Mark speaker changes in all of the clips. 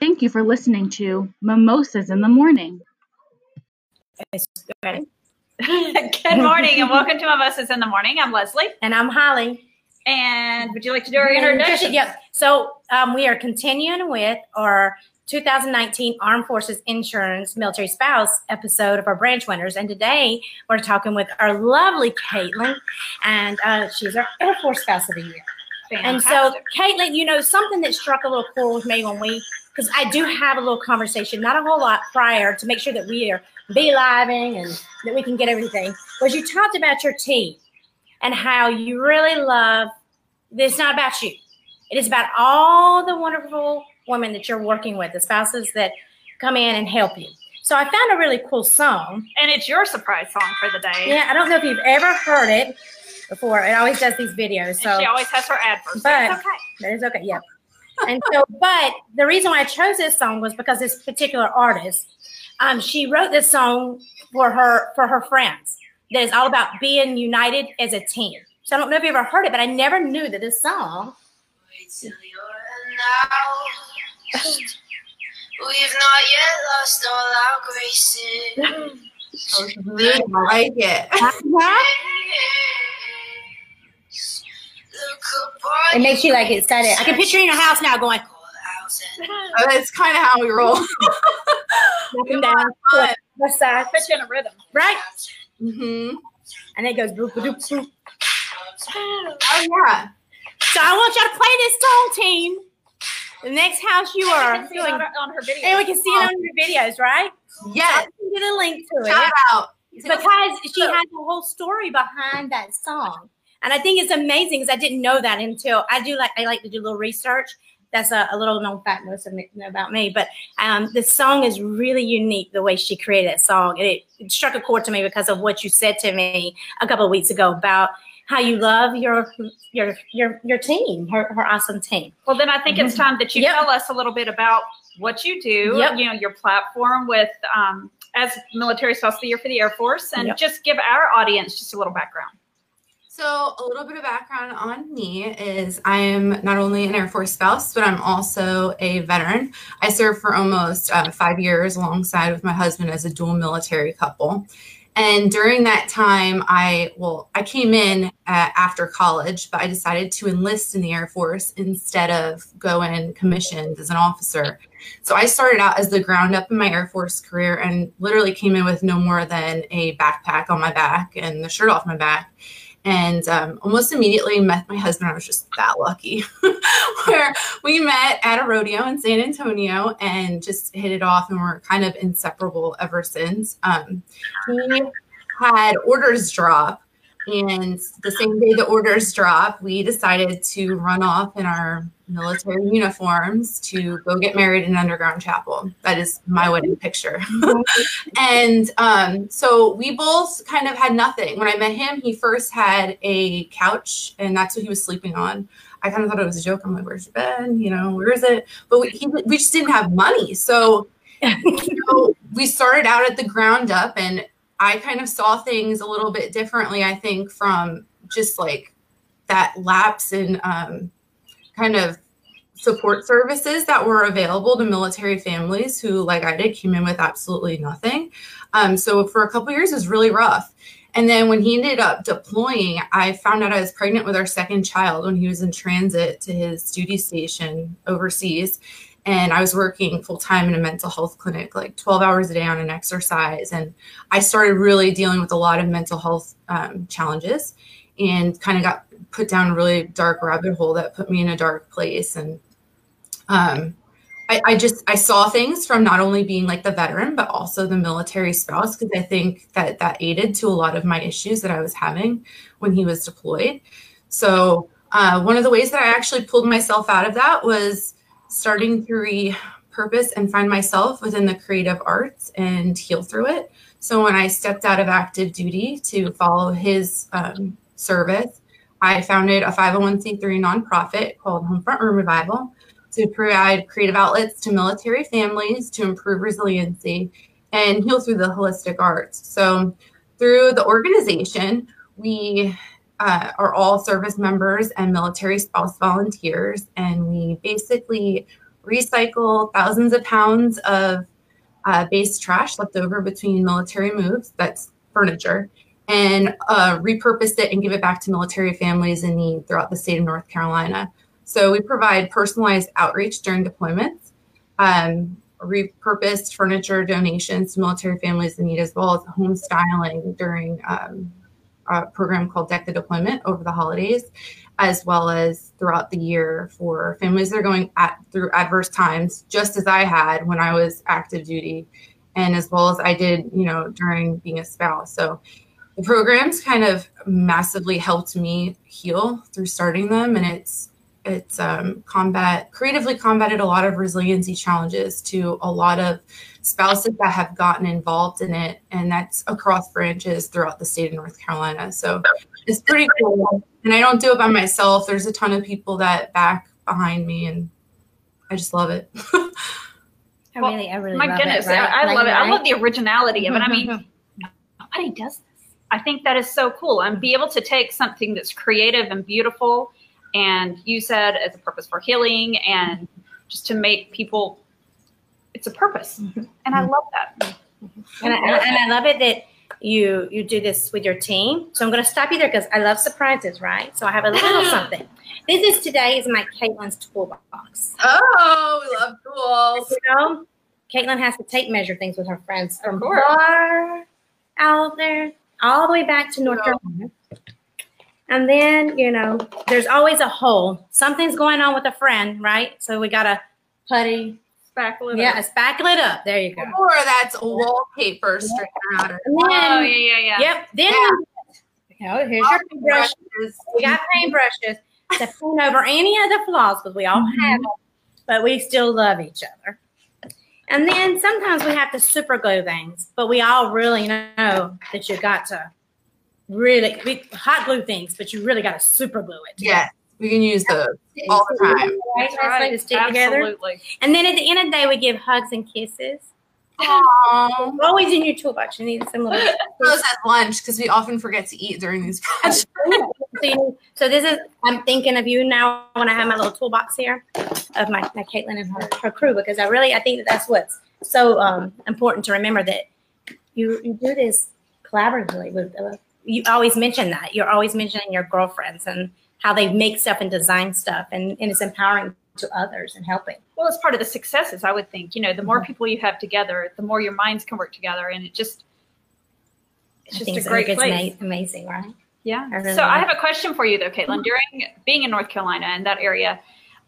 Speaker 1: Thank you for listening to Mimosas in the Morning.
Speaker 2: Good morning and welcome to Mimosas in the Morning. I'm Leslie.
Speaker 3: And I'm Holly.
Speaker 2: And would you like to do our introduction?
Speaker 3: Yep. So um, we are continuing with our 2019 Armed Forces Insurance Military Spouse episode of our branch winners. And today we're talking with our lovely Caitlin, and uh, she's our Air Force Spouse of the Year. And so, Caitlin, you know, something that struck a little cool with me when we, because I do have a little conversation, not a whole lot prior, to make sure that we are be living and that we can get everything, was you talked about your team and how you really love, it's not about you. It is about all the wonderful women that you're working with, the spouses that come in and help you. So I found a really cool song.
Speaker 2: And it's your surprise song for the day.
Speaker 3: Yeah, I don't know if you've ever heard it before. It always does these videos. So
Speaker 2: and she always has her adverts.
Speaker 3: But
Speaker 2: it's okay.
Speaker 3: It's okay, yeah. and so, but the reason why I chose this song was because this particular artist, um, she wrote this song for her for her friends. That is all about being united as a team. So I don't know if you ever heard it, but I never knew that this song.
Speaker 4: We've not yet lost all our graces.
Speaker 5: I like it.
Speaker 3: It makes you like excited. I can picture you in your house now going.
Speaker 5: Oh, that's kind of how we roll.
Speaker 3: And down, west side,
Speaker 2: Put you in a rhythm.
Speaker 3: right?
Speaker 5: hmm
Speaker 3: And it goes boop, boop, boop.
Speaker 5: Oh yeah.
Speaker 3: So I want y'all to play this song, team. The next house you are
Speaker 2: can see it
Speaker 3: doing,
Speaker 2: on, her- on her video.
Speaker 3: and we can see it on your videos, right?
Speaker 5: Yes.
Speaker 3: I can get a link to
Speaker 5: Shout
Speaker 3: it
Speaker 5: out.
Speaker 3: because she has a whole story behind that song, and I think it's amazing because I didn't know that until I do like I like to do a little research. That's a, a little known fact most of know about me, but um, the song is really unique the way she created that song, and it, it struck a chord to me because of what you said to me a couple of weeks ago about how you love your your your your team, her her awesome team.
Speaker 2: Well, then I think it's time that you
Speaker 3: Yep.
Speaker 2: tell us a little bit about what you do,
Speaker 3: Yep.
Speaker 2: you know, your platform with um, as military spouse of the year for the Air Force, and
Speaker 3: Yep.
Speaker 2: just give our audience just a little background.
Speaker 5: So, a little bit of background on me is I am not only an Air Force spouse, but I'm also a veteran. I served for almost uh, five years alongside with my husband as a dual military couple. And during that time, I, well, I came in uh, after college, but I decided to enlist in the Air Force instead of going commissioned as an officer. So I started out as the ground up in my Air Force career and literally came in with no more than a backpack on my back and the shirt off my back and um, almost immediately met my husband. I was just that lucky, where we met at a rodeo in San Antonio and just hit it off, and we're kind of inseparable ever since. Um, he had orders drop, and the same day the orders drop, we decided to run off in our military uniforms to go get married in underground chapel. That is my wedding picture. and um, so we both kind of had nothing. When I met him, he first had a couch, and that's what he was sleeping on. I kind of thought it was a joke. I'm like, "Where's your bed? You know, where is it?" But we, he, we just didn't have money, so you know, we started out at the ground up, and I kind of saw things a little bit differently. I think from just like that lapse in um, kind of support services that were available to military families who, like I did, came in with absolutely nothing. Um, so for a couple years, it was really rough. And then when he ended up deploying, I found out I was pregnant with our second child when he was in transit to his duty station overseas. And I was working full time in a mental health clinic, like 12 hours a day on an exercise. And I started really dealing with a lot of mental health um, challenges and kind of got put down a really dark rabbit hole that put me in a dark place. And um, I, I just I saw things from not only being like the veteran, but also the military spouse, because I think that that aided to a lot of my issues that I was having when he was deployed. So uh, one of the ways that I actually pulled myself out of that was starting to repurpose and find myself within the creative arts and heal through it. So when I stepped out of active duty to follow his um, service, I founded a 501c3 nonprofit called Homefront Room Revival to provide creative outlets to military families to improve resiliency and heal through the holistic arts. So, through the organization, we uh, are all service members and military spouse volunteers, and we basically recycle thousands of pounds of uh, base trash left over between military moves. That's furniture. And uh, repurpose it and give it back to military families in need throughout the state of North Carolina. So we provide personalized outreach during deployments, um, repurposed furniture donations to military families in need, as well as home styling during um, a program called Deck the Deployment over the holidays, as well as throughout the year for families that are going at, through adverse times, just as I had when I was active duty, and as well as I did, you know, during being a spouse. So the programs kind of massively helped me heal through starting them, and it's it's um, combat creatively combated a lot of resiliency challenges to a lot of spouses that have gotten involved in it and that's across branches throughout the state of north carolina so it's pretty cool and i don't do it by myself there's a ton of people that back behind me and i just love it
Speaker 3: I
Speaker 2: Well,
Speaker 3: really, I really
Speaker 2: My
Speaker 3: love
Speaker 2: goodness,
Speaker 3: it. Right?
Speaker 2: I, I
Speaker 3: Like,
Speaker 2: love it. I love the originality of it. I mean, nobody does this. I think that is so cool. And be able to take something that's creative and beautiful and you said as a purpose for healing and just to make people, it's a purpose. Mm-hmm. And I love that.
Speaker 3: Mm-hmm. and I, and I- love it that you you do this with your team. So I'm going to stop you there because I love surprises, right? So I have a little something. This is today is my Caitlin's toolbox.
Speaker 5: oh we love tools
Speaker 3: You know, Caitlin has to tape measure things with her friends from
Speaker 2: Of course.
Speaker 3: far out there all the way back to North Carolina. And then, you know, there's always a hole. Something's going on with a friend, right? So we got to putty.
Speaker 2: Spackle it
Speaker 3: Yeah,
Speaker 2: up.
Speaker 3: spackle it up. There you go.
Speaker 5: or that's wallpaper out
Speaker 3: And then,
Speaker 2: Oh, yeah, yeah, yeah.
Speaker 3: Yep. Then, you know, here's your paintbrush. We got paintbrushes to paint over any of the flaws because we all mm-hmm. have them, but we still love each other. And then sometimes we have to super glue things, but we all really know that you got to really we hot glue things, but you really got to super glue it.
Speaker 5: Yeah. we can use those all the time
Speaker 3: Right,
Speaker 2: That's
Speaker 3: Leslie, to stick together.
Speaker 2: Absolutely.
Speaker 3: And then at the end of the day, we give hugs and kisses.
Speaker 5: Aww.
Speaker 3: Always in your toolbox. You need some little.
Speaker 5: those at lunch because we often forget to eat during these projects.
Speaker 3: so, so this is I'm thinking of you now when I have my little toolbox here of my, my Caitlin and her, her crew because I really I think that that's what's so um, important to remember that you you do this collaboratively with uh, you always mention that you're always mentioning your girlfriends and how they make stuff and design stuff and, and it's empowering to others and helping.
Speaker 2: Well, it's part of the successes, I would think. You know, the more people you have together, the more your minds can work together, and it just it's
Speaker 3: I
Speaker 2: just a
Speaker 3: it's,
Speaker 2: great
Speaker 3: it's
Speaker 2: place.
Speaker 3: ama- amazing, right?
Speaker 2: Yeah.
Speaker 3: I really
Speaker 2: so I
Speaker 3: like
Speaker 2: have a question for you though, Caitlin. During being in North Carolina and that area,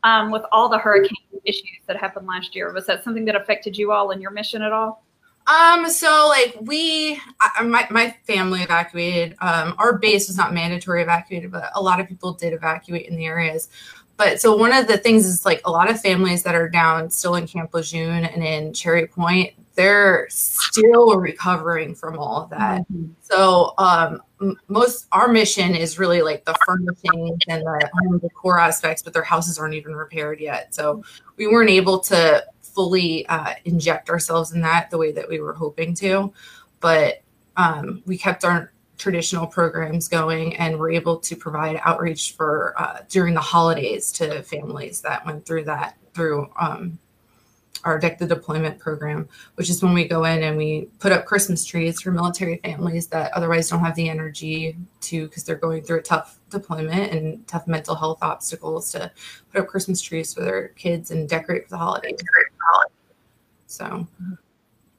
Speaker 2: um, with all the hurricane issues that happened last year, was that something that affected you all in your mission at all?
Speaker 5: Um, so like we, I, my my family evacuated. Um, our base was not mandatory evacuated, but a lot of people did evacuate in the areas. But so one of the things is like a lot of families that are down still in Camp Lejeune and in Cherry Point, they're still recovering from all of that. So um, most our mission is really like the furnishings and the home decor aspects, but their houses aren't even repaired yet. So we weren't able to fully uh, inject ourselves in that the way that we were hoping to, but um, we kept our traditional programs going and were able to provide outreach for uh, during the holidays to families that went through that through um, our deck the deployment program which is when we go in and we put up christmas trees for military families that otherwise don't have the energy to because they're going through a tough deployment and tough mental health obstacles to put up christmas trees for their kids and decorate for the holidays so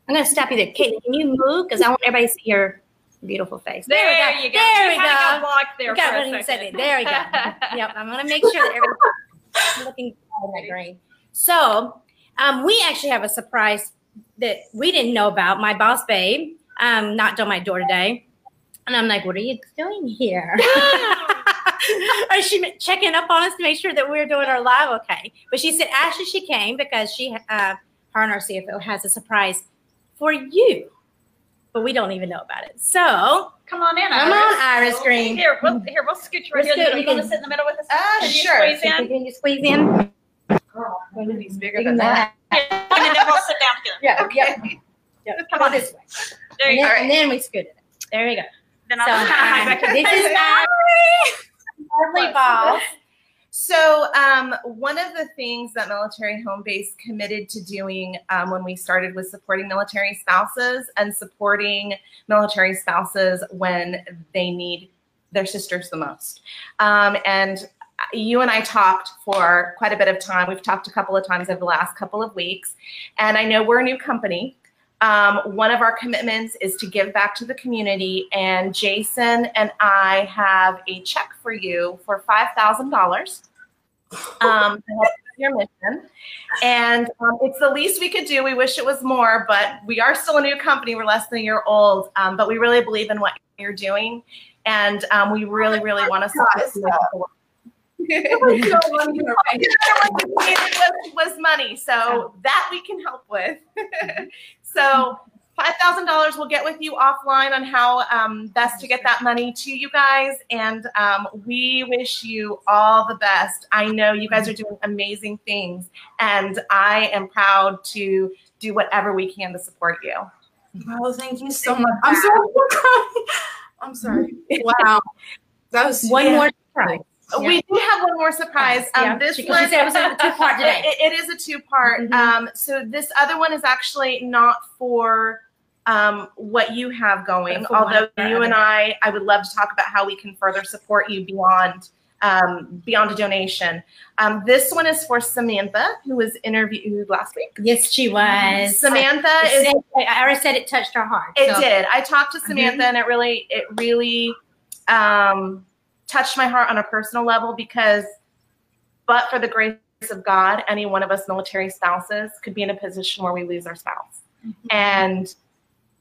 Speaker 3: I'm gonna stop you there. Caitlin, can you move? Because I want everybody to see your beautiful face.
Speaker 2: There,
Speaker 3: we go.
Speaker 2: you go.
Speaker 3: There we
Speaker 2: kinda got
Speaker 3: go.
Speaker 2: blocked there
Speaker 3: We got
Speaker 2: for a
Speaker 3: what he said
Speaker 2: second.
Speaker 3: There we go. yep. I'm gonna make sure that everybody's looking in that green. So um, we actually have a surprise that we didn't know about. My boss babe um, knocked on my door today. And I'm like, what are you doing here? Or she checking up on us to make sure that we're doing our live okay. But she said actually she came because she uh, her and our CFO has a surprise for you. But we don't even know about it. So
Speaker 2: Come on in,
Speaker 3: come on, Iris Green.
Speaker 2: Here, we'll, here, we'll scoot you right
Speaker 3: Let's
Speaker 2: here.
Speaker 3: do it.
Speaker 2: You
Speaker 3: We
Speaker 2: want to sit in the middle with us?
Speaker 3: Ah,
Speaker 2: Can you
Speaker 3: sure.
Speaker 2: squeeze in?
Speaker 3: can you squeeze in?
Speaker 2: He's
Speaker 3: Bigger than that.
Speaker 2: Yeah, and then we'll sit down here.
Speaker 3: Yeah, yeah. yeah.
Speaker 2: Come on.
Speaker 3: this way.
Speaker 2: There you go.
Speaker 3: and then we scooted it. There we go.
Speaker 2: Then I'll
Speaker 3: So,
Speaker 2: just kind of hide back
Speaker 3: uh, this is our lovely boss.
Speaker 6: So, um, one of the things that Military Home Base committed to doing um, when we started was supporting military spouses and supporting military spouses when they need their sisters the most. Um, and you and I talked for quite a bit of time. We've talked a couple of times over the last couple of weeks. And I know we're a new company. Um, one of our commitments is to give back to the community, and Jason and I have a check for you for five thousand dollars. Um, to help your mission, and um, it's the least we could do. We wish it was more, but we are still a new company. We're less than a year old, um, but we really believe in what you're doing, and um, we really, really want to support you.
Speaker 5: It was so
Speaker 6: it was, was money, so that we can help with. so five thousand dollars will get with you offline on how um, best to get that money to you guys, and um, we wish you all the best. I know you guys are doing amazing things, and I am proud to do whatever we can to support you.
Speaker 5: Well, thank you so much. I'm sorry. I'm sorry. Wow. That was
Speaker 3: One
Speaker 5: yeah.
Speaker 3: more surprise.
Speaker 6: We do have one more surprise. Um,
Speaker 3: Yeah,
Speaker 6: this
Speaker 3: she-
Speaker 6: one
Speaker 3: she it was a two-part today.
Speaker 6: It- it is a two-part.
Speaker 3: Mhm.
Speaker 6: Um, so this other one is actually not for um, what you have going.
Speaker 3: But for one
Speaker 6: Although you and I, I would love to talk about how we can further support you beyond um, beyond a donation. Um, this one is for Samantha, who was interviewed last week.
Speaker 3: Yes, she was.
Speaker 6: Samantha
Speaker 3: It
Speaker 6: is
Speaker 3: said- I already said it touched her heart.
Speaker 6: it
Speaker 3: so-
Speaker 6: did. I talked to Samantha, and it really, it really um, touched my heart on a personal level because, but for the grace of God, any one of us military spouses could be in a position where we lose our spouse, and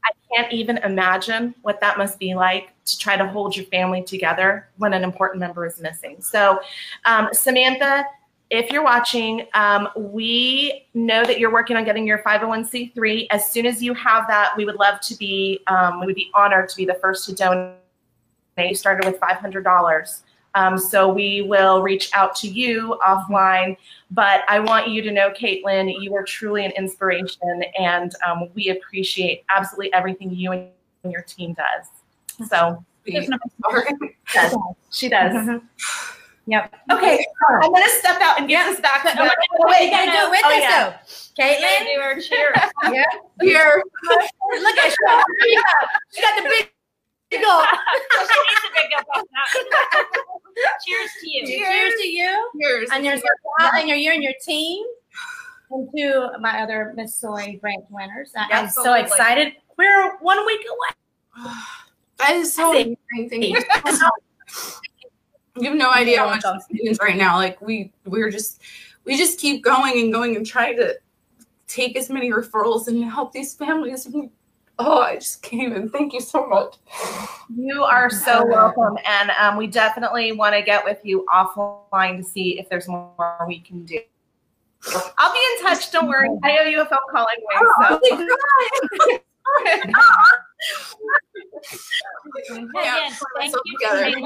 Speaker 6: I can't even imagine what that must be like to try to hold your family together when an important member is missing. So, um, Samantha. If you're watching, um, we know that you're working on getting your 501c3. As soon as you have that, we would love to be, um, we would be honored to be the first to donate. You started with $500. Um, so we will reach out to you offline. But I want you to know, Caitlin, you are truly an inspiration, and um, we appreciate absolutely everything you and your team does. So
Speaker 5: Sorry.
Speaker 6: does. she does.
Speaker 3: Mhm. Yep.
Speaker 6: Okay, I'm gonna step out and get this back. to
Speaker 3: Oh,
Speaker 6: the-
Speaker 3: wait, you gotta do it with
Speaker 6: Oh,
Speaker 3: us
Speaker 6: yeah.
Speaker 3: though. Caitlin,
Speaker 2: do our cheers.
Speaker 5: Here.
Speaker 3: look at her. She got the big, big old.
Speaker 2: she needs a big up. Cheers to you.
Speaker 3: Cheers to you.
Speaker 5: Here's.
Speaker 3: And there's and your you and your team. And to my other Miss Soy branch winners. I- I'm so
Speaker 2: Absolutely.
Speaker 3: excited. We're one week away.
Speaker 5: That is so
Speaker 3: That's
Speaker 5: amazing. Thank you. You have no idea how much
Speaker 3: welcome.
Speaker 5: it means right now. Like we we're just we just keep going and going and trying to take as many referrals and help these families. Oh, I just can't even. Thank you so much.
Speaker 6: You are so welcome, and um, we definitely want to get with you offline to see if there's more we can do. I'll be in touch. Don't worry. I owe you a phone call anyway. So.
Speaker 2: Again,
Speaker 5: Yeah,
Speaker 2: thank
Speaker 5: so
Speaker 2: you
Speaker 5: together.
Speaker 2: for making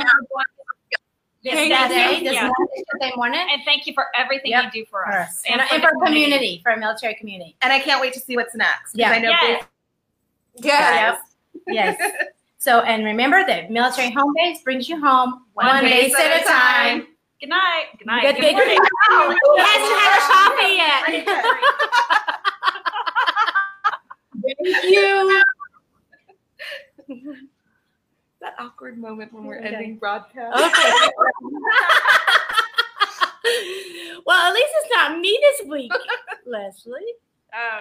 Speaker 3: This
Speaker 5: Thank
Speaker 3: Saturday,
Speaker 2: you.
Speaker 3: this
Speaker 2: Yeah.
Speaker 3: morning, morning.
Speaker 2: And thank you for everything
Speaker 3: Yep.
Speaker 2: you do for
Speaker 3: For
Speaker 2: us.
Speaker 3: us. And, and
Speaker 2: the
Speaker 3: for community, for our military community.
Speaker 6: and I can't wait to see what's next. 'cause
Speaker 3: Yeah.
Speaker 6: I know
Speaker 2: Yes.
Speaker 5: Yes.
Speaker 3: Yes. So, and remember that military home base brings you home one,
Speaker 6: One
Speaker 3: base,
Speaker 6: base
Speaker 3: at a time.
Speaker 2: Good night. Good night.
Speaker 3: Good, good,
Speaker 2: morning.
Speaker 3: good. Who hasn't had a coffee yet?
Speaker 5: Thank you.
Speaker 6: that awkward moment when we're
Speaker 3: Okay.
Speaker 6: ending broadcast.
Speaker 3: Okay. well, at least it's not me this week, Leslie.
Speaker 2: Oh,